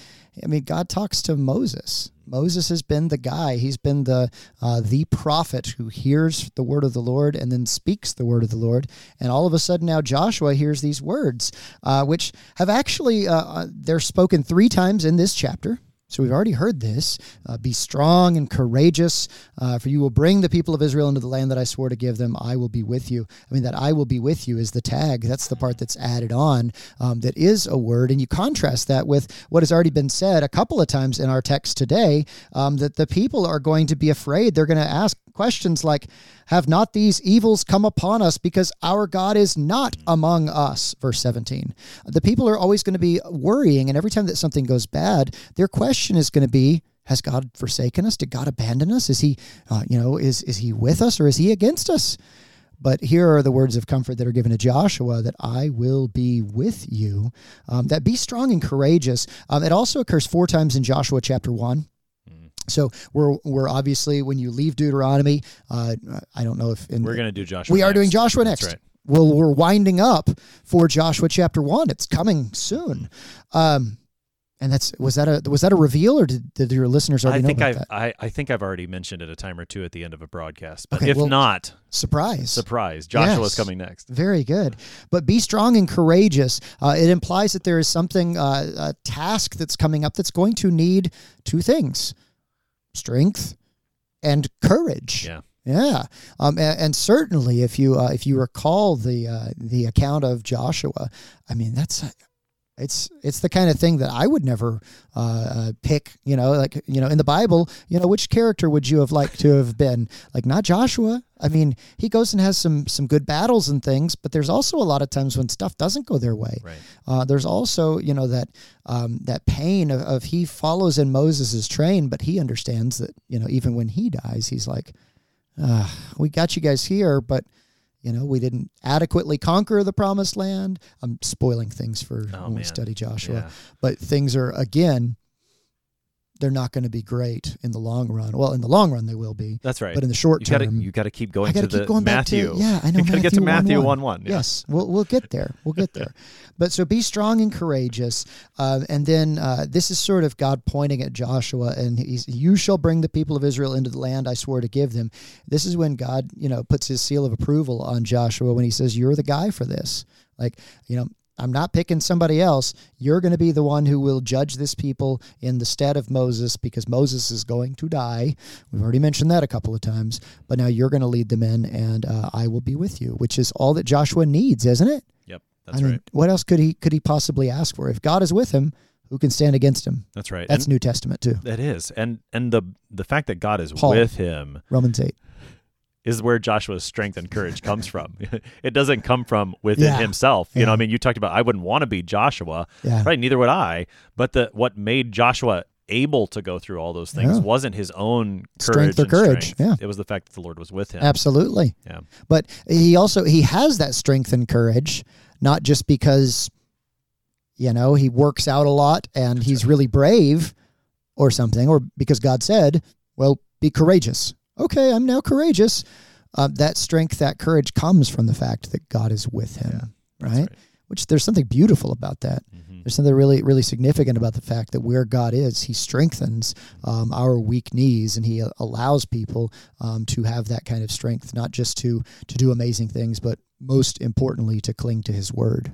I mean, God talks to Moses. Moses has been the guy. He's been the uh, the prophet who hears the word of the Lord and then speaks the word of the Lord. And all of a sudden now Joshua hears these words, uh, which have actually uh, uh they're spoken three times in this chapter. So we've already heard this. Uh, be strong and courageous, uh, for you will bring the people of Israel into the land that I swore to give them. I will be with you. I mean, that I will be with you is the tag. That's the part that's added on um, that is a word. And you contrast that with what has already been said a couple of times in our text today um, that the people are going to be afraid. They're going to ask questions like, Have not these evils come upon us because our God is not among us? Verse 17. The people are always going to be worrying, and every time that something goes bad, their question is going to be, has God forsaken us? Did God abandon us? Is he, uh, you know, is is he with us or is he against us? But here are the words of comfort that are given to Joshua that I will be with you. Um, that be strong and courageous. Um, it also occurs four times in Joshua chapter one. So we're we're obviously when you leave Deuteronomy, uh, I don't know if in, we're going to do Joshua. We next. are doing Joshua next. That's right. Well, we're winding up for Joshua chapter one. It's coming soon. Um, and that's was that a was that a reveal or did, did your listeners already I know think about I've that? I, I think I've already mentioned it a time or two at the end of a broadcast. But Okay, if well- not, Surprise! surprise, Joshua's Yes. coming next. Very good. But be strong and courageous. Uh, it implies that there is something, uh, a task that's coming up that's going to need two things strength and courage. Yeah. Yeah, um, and, and certainly if you uh, if you recall the uh, the account of Joshua, I mean that's it's it's the kind of thing that I would never uh, uh, pick. You know, like you know in the Bible, you know which character would you have liked to have been? Like not Joshua. I mean, he goes and has some some good battles and things, but there's also a lot of times when stuff doesn't go their way. Right. Uh, there's also, you know, that um, that pain of, of he follows in Moses' train, but he understands that, you know, even when he dies, he's like, uh, we got you guys here, but you know, we didn't adequately conquer the promised land. I'm spoiling things for Oh, when we study Joshua, Yeah. but things are again, they're not going to be great in the long run. Well, in the long run, they will be, That's right. but in the short you got to term, you got to keep going I got to to keep the going Matthew. back to yeah. I *laughs* know You gotta get to Matthew 1, one one. Yeah. Yes, we'll we'll get there. We'll get there. *laughs* but so be strong and courageous, uh, and then uh, this is sort of God pointing at Joshua, and he's you shall bring the people of Israel into the land I swore to give them. This is when God you know puts His seal of approval on Joshua when He says you're the guy for this. Like you know. I'm not picking somebody else. You're going to be the one who will judge this people in the stead of Moses because Moses is going to die. We've already mentioned that a couple of times, but now you're going to lead them in, and uh, I will be with you, which is all that Joshua needs, isn't it? Yep. That's I mean, right. what else could he could he possibly ask for? If God is with him, who can stand against him? That's right. That's and New Testament too. that is. And and the the fact that God is Paul. with him Romans eight. Is where Joshua's strength and courage comes from. *laughs* it doesn't come from within Yeah. himself. You know, I mean, you talked about I wouldn't want to be Joshua, Yeah. right? Neither would I. But the what made Joshua able to go through all those things Yeah. wasn't his own courage Strength or courage, strength. yeah. It was the fact that the Lord was with him. Absolutely. Yeah. But he also he has that strength and courage, not just because you know he works out a lot and he's really brave or something, or because God said, "Well, be courageous." Okay, I'm now courageous. Uh, that strength, that courage comes from the fact that God is with him, right? right. Which there's something beautiful about that. Mhm. There's something really, really significant about the fact that where God is, He strengthens um, our weak knees, and He allows people um, to have that kind of strength, not just to to do amazing things, but most importantly, to cling to His Word,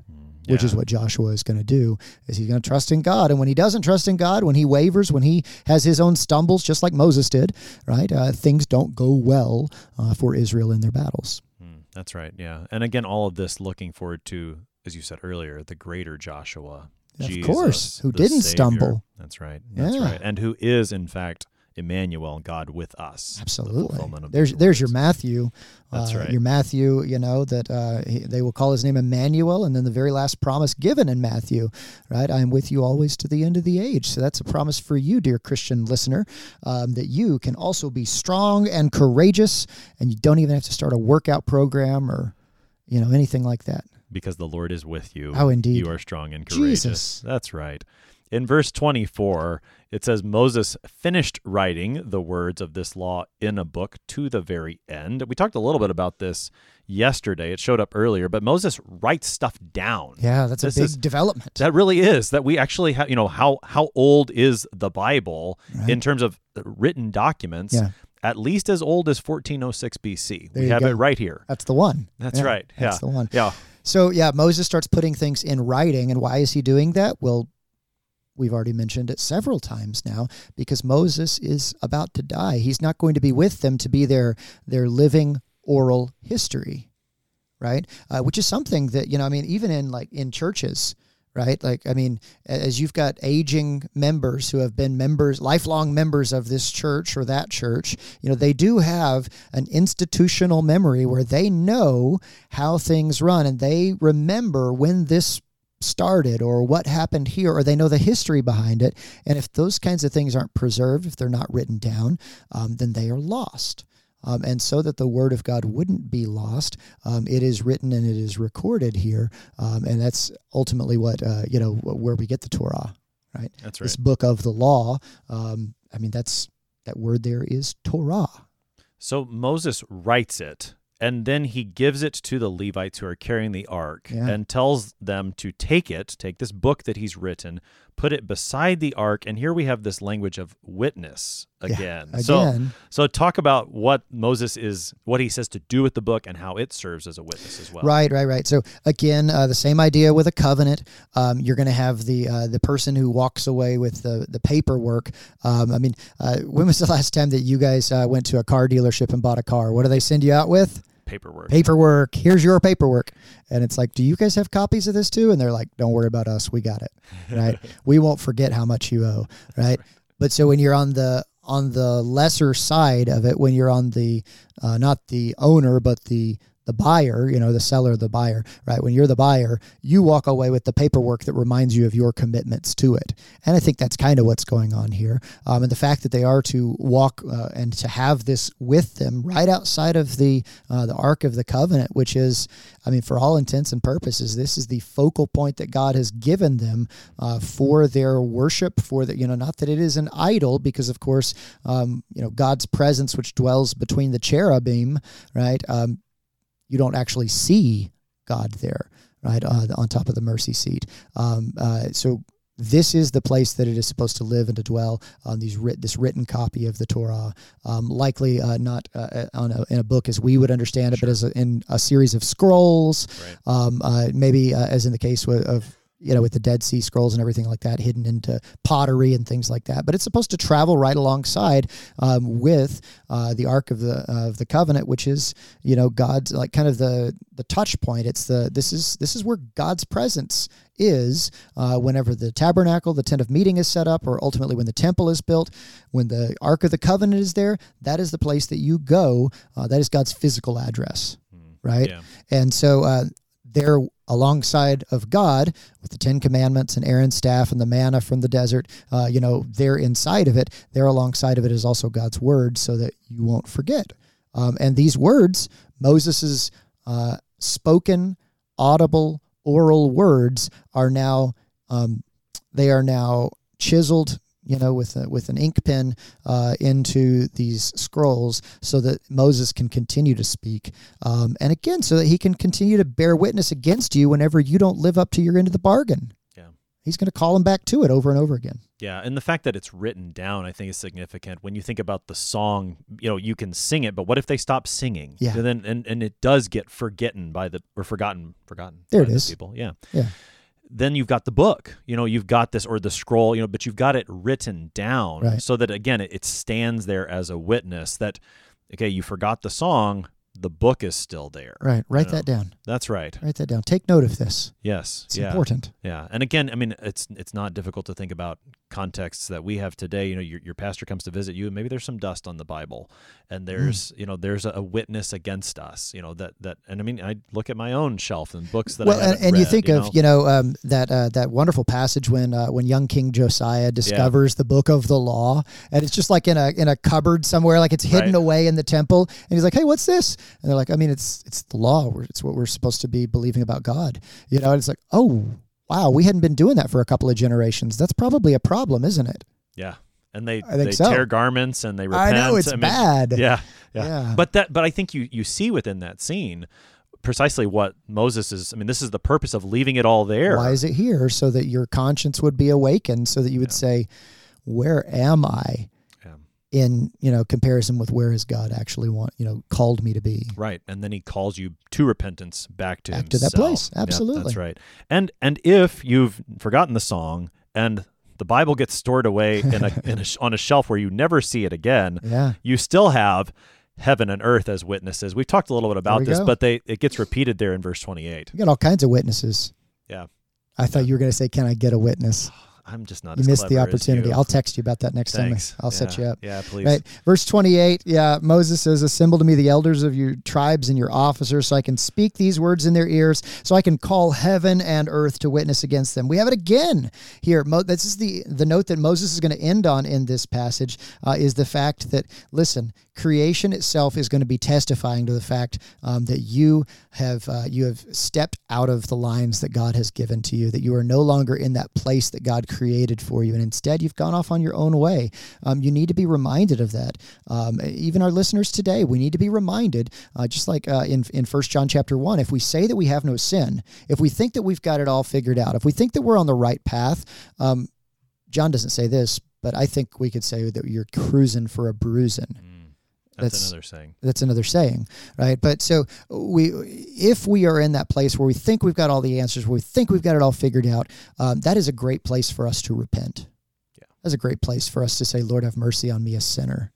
which is what Joshua is going to do. Is he's going to trust in God, and when he doesn't trust in God, when he wavers, when he has his own stumbles, just like Moses did, right? Uh, things don't go well uh, for Israel in their battles. Mm, that's right. Yeah. And again, all of this looking forward to, as you said earlier, the greater Joshua. Of Jesus, course, who didn't Savior. stumble. That's right. That's Yeah. right. And who is, in fact, Emmanuel, God with us. Absolutely. of There's there's your. Matthew. That's uh, right. Your Matthew, you know that uh, he, they will call his name Emmanuel, and then the very last promise given in Matthew, right? I am with you always to the end of the age. So that's a promise for you, dear Christian listener, um, that you can also be strong and courageous, and you don't even have to start a workout program or, you know, anything like that. because the Lord is with you. Oh, indeed. You are strong and courageous. Jesus. That's right. In verse 24, it says Moses finished writing the words of this law in a book to the very end. We talked a little bit about this yesterday. It showed up earlier, but Moses writes stuff down. Yeah, that's This a big is- development. That really is that we actually have, you know, how how old is the Bible Right. in terms of written documents? Yeah. At least as old as 1406 BC. There we have go. it right here. That's the one. That's Yeah, right. That's yeah. the one. Yeah. So yeah, Moses starts putting things in writing, and why is he doing that? Well, we've already mentioned it several times now because Moses is about to die. He's not going to be with them to be their their living oral history, right? Uh, which is something that you know. I mean, even in like in churches. Right, like I mean, as you've got aging members who have been members, lifelong members of this church or that church, you know, they do have an institutional memory where they know how things run and they remember when this started or what happened here or they know the history behind it and if those kinds of things aren't preserved if they're not written down um, then they are lost. Um, and so that the word of god wouldn't be lost um, it is written and it is recorded here um, and that's ultimately what uh, you know where we get the torah right? That's right. this book of the law um, i mean that's that word there is torah. So Moses writes it, and then he gives it to the Levites who are carrying the ark Yeah. and tells them to take it, take this book that he's written, put it beside the ark. And here we have this language of witness Yeah, again. So, so talk about what Moses is, what he says to do with the book and how it serves as a witness as well. Right, right, right. So again, uh, the same idea with a covenant. Um, you're going to have the uh, the person who walks away with the the paperwork. Um, I mean, uh, when was the last time that you guys uh, went to a car dealership and bought a car? What do they send you out with? Paperwork. Paperwork. Here's your paperwork. And it's like, do you guys have copies of this too? And they're like, don't worry about us. We got it. *laughs* Right. we won't forget how much you owe. Right. But so when you're on the on the lesser side of it, when you're on the uh, not the owner but the the buyer, you know, the seller, the buyer, right? When you're the buyer, you walk away with the paperwork that reminds you of your commitments to it. And I think that's kind of what's going on here. Um, and the fact that they are to walk uh, and to have this with them right outside of the uh, the Ark of the Covenant, which is, I mean, for all intents and purposes, this is the focal point that God has given them uh, for their worship. For the, you know, not that it is an idol, because of course, um, you know, God's presence, which dwells between the cherubim, right? Um, you don't actually see God there, right, uh, on top of the mercy seat. Um, uh, so this is the place that it is supposed to live and to dwell on these writ- this written copy of the Torah, um, likely uh, not uh, on a, in a book as we would understand it, but as a, in a series of scrolls, Right. um, uh, maybe uh, as in the case with, of you know with the Dead Sea Scrolls and everything like that, hidden into pottery and things like that. But it's supposed to travel right alongside um, with uh, the Ark of the of the Covenant, which is you know God's like kind of the the touch point. It's the this is this is where God's presence is uh, whenever the tabernacle, the tent of meeting is set up, or ultimately when the temple is built, when the Ark of the Covenant is there. That is the place that you go. Uh, that is God's physical address, right? Yeah. And so uh, there, alongside of God, with the Ten Commandments and Aaron's staff and the manna from the desert, uh, you know, there inside of it, there alongside of it is also God's word, so that you won't forget. Um, and these words, Moses's uh, spoken, audible, oral words, are now um, they are now chiseled. You know, with a, with an ink pen uh, into these scrolls, so that Moses can continue to speak, um, and again, so that he can continue to bear witness against you whenever you don't live up to your end of the bargain. Yeah. He's going to call him back to it over and over again. Yeah, and the fact that it's written down, I think, is significant. When you think about the song, you know, you can sing it, but what if they stop singing? Yeah. And then and, and it does get forgotten by the or forgotten, forgotten. There it the is. People, yeah. Yeah. Then you've got the book, you know, you've got this or the scroll, you know, but you've got it written down Right. so that again it, it stands there as a witness that okay, you forgot the song, the book is still there. Right. Write know. that down. That's right. Write that down. Take note of this. Yes. It's yeah. important. Yeah, and again, I mean, it's it's not difficult to think about contexts that we have today. You know, your your pastor comes to visit you, and maybe there's some dust on the Bible, and there's you know there's a, a witness against us. You know that that, and I mean, I look at my own shelf and books that well, I and, haven't you think you of know? you know um, that uh, that wonderful passage when uh, when young King Josiah discovers the book of the law, and it's just like in a in a cupboard somewhere, like it's hidden Right. away in the temple, and he's like, "Hey, what's this?" And they're like, "I mean, it's it's the law. It's what we're supposed to be believing about God." You know, and it's like, "Oh, wow, we hadn't been doing that for a couple of generations. That's probably a problem, isn't it? Yeah. And they, I think they so. tear garments and they repent. I know it's mean, bad. Yeah, yeah. Yeah. But that but I think you you see within that scene precisely what Moses is I mean, this is the purpose of leaving it all there. Why is it here? So that your conscience would be awakened, so that you would Yeah. say, "Where am I?" Yeah. In you know comparison with where has God actually want you know called me to be? Right. And then he calls you to repentance back to Back to that himself. place. Yep, Absolutely. that's right. And and if you've forgotten the song and the Bible gets stored away in a, in a *laughs* on a shelf where you never see it again, Yeah. you still have heaven and earth as witnesses. We've talked a little bit about this, go. but they it gets repeated there in verse 28. We got all kinds of witnesses. Yeah. I thought you were going to say, "Can I get a witness?" *sighs* I'm just not You missed the opportunity. I'll text you about that next Thanks. time. I'll set you up. Yeah, please. Right. Verse 28, yeah, Moses says, Assemble to me the elders of your tribes and your officers, so I can speak these words in their ears, so I can call heaven and earth to witness against them. We have it again here. Mo- this is the, the note that Moses is going to end on in this passage uh, is the fact that, listen, creation itself is going to be testifying to the fact um, that you have uh, you have stepped out of the lines that God has given to you, that you are no longer in that place that God created for you, and instead you've gone off on your own way. Um, you need to be reminded of that. Um, even our listeners today, we need to be reminded, uh, just like uh, in in First John chapter one, if we say that we have no sin, if we think that we've got it all figured out, if we think that we're on the right path, um, John doesn't say this, but I think we could say that you're cruising for a bruising Mm, that's, that's- another saying. that's another saying right but so we if we are in that place where we think we've got all the answers where we think we've got it all figured out um, that is a great place for us to repent Yeah. that's a great place for us to say lord have mercy on me a sinner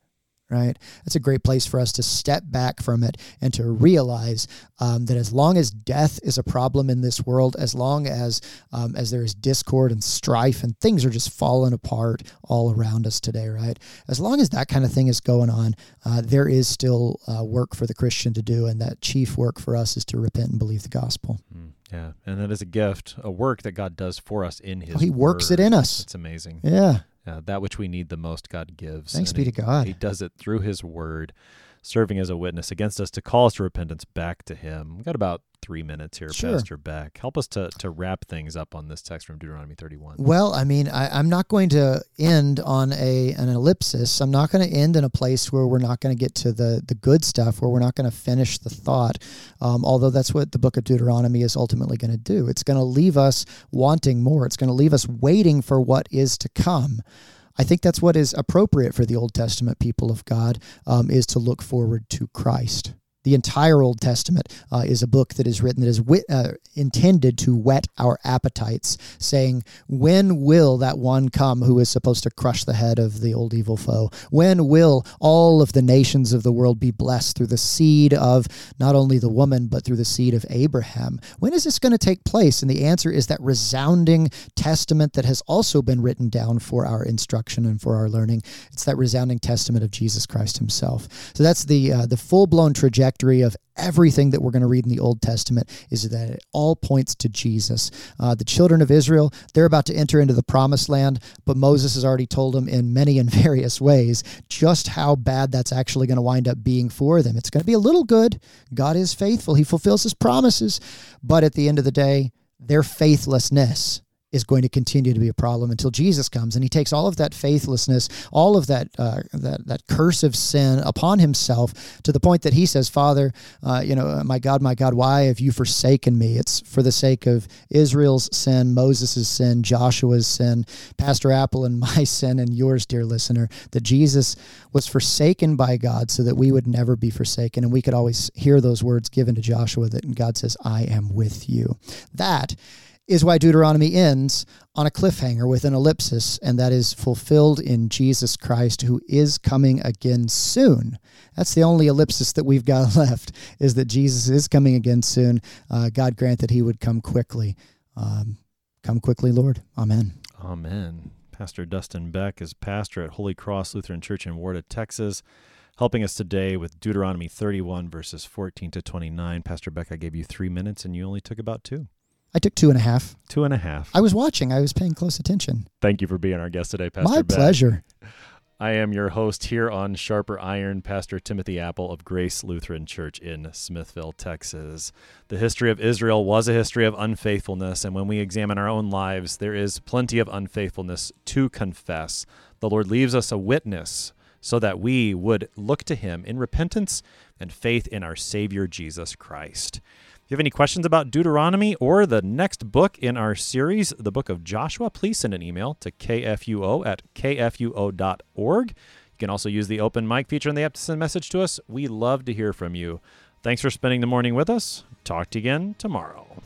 right that's a great place for us to step back from it and to realize um, that as long as death is a problem in this world as long as um, as there is discord and strife and things are just falling apart all around us today right as long as that kind of thing is going on uh, there is still uh, work for the Christian to do, and that chief work for us is to repent and believe the gospel. Mm, yeah, and that is a gift, a work that God does for us in His. Oh, he works it in us. It's amazing. Yeah. Uh, that which we need the most, God gives. Thanks and be to God. He does it through His Word, serving as a witness against us to call us to repentance back to Him. We've got about three minutes here, Sure. Pastor Beck. Help us to to wrap things up on this text from Deuteronomy 31. Well, I mean, I, I'm not going to end on a an ellipsis. I'm not going to end in a place where we're not going to get to the the good stuff, where we're not going to finish the thought. Um, although that's what the book of Deuteronomy is ultimately going to do. It's going to leave us wanting more. It's going to leave us waiting for what is to come. I think that's what is appropriate for the Old Testament people of God um, is to look forward to Christ. The entire Old Testament uh, is a book that is written that is wit, uh, intended to whet our appetites, saying, When will that one come who is supposed to crush the head of the old evil foe? When will all of the nations of the world be blessed through the seed of not only the woman, but through the seed of Abraham? When is this going to take place? And the answer is that resounding testament that has also been written down for our instruction and for our learning. It's that resounding testament of Jesus Christ himself. So that's the, uh, the full blown trajectory of everything that we're going to read in the Old Testament is that it all points to Jesus. Uh, the children of Israel, they're about to enter into the promised land, but Moses has already told them in many and *laughs* various ways just how bad that's actually going to wind up being for them. It's going to be a little good. God is faithful, He fulfills His promises, but at the end of the day, their faithlessness is going to continue to be a problem until Jesus comes and he takes all of that faithlessness, all of that uh, that that curse of sin upon himself to the point that he says, "Father, uh, you know, my God, my God, why have you forsaken me?" It's for the sake of Israel's sin, Moses' sin, Joshua's sin, Pastor Appel and *laughs* my sin and yours, dear listener, that Jesus was forsaken by God so that we would never be forsaken and we could always hear those words given to Joshua that God says, "I am with you." That is why Deuteronomy ends on a cliffhanger with an ellipsis, and that is fulfilled in Jesus Christ, who is coming again soon. That's the only ellipsis that we've got *laughs* left, is that Jesus is coming again soon. Uh, God grant that he would come quickly. Um, come quickly, Lord. Amen. Amen. Pastor Dustin Beck is pastor at Holy Cross Lutheran Church in Warda, Texas, helping us today with Deuteronomy 31, verses 14 to 29. Pastor Beck, I gave you three minutes and you only took about two. I took two and a half. Two and a half. I was watching, I was paying close attention. Thank you for being our guest today, Pastor My Beck. pleasure. I am your host here on Sharper Iron, Pastor Timothy Appel of Grace Lutheran Church in Smithville, Texas. The history of Israel was a history of unfaithfulness, and when we examine our own lives, there is plenty of unfaithfulness to confess. The Lord leaves us a witness so that we would look to Him in repentance and faith in our Savior Jesus Christ. If you have any questions about Deuteronomy or the next book in our series, the book of Joshua, please send an email to kfuo at kfuo.org. You can also use the open mic feature in the app to send a message to us. We love to hear from you. Thanks for spending the morning with us. Talk to you again tomorrow.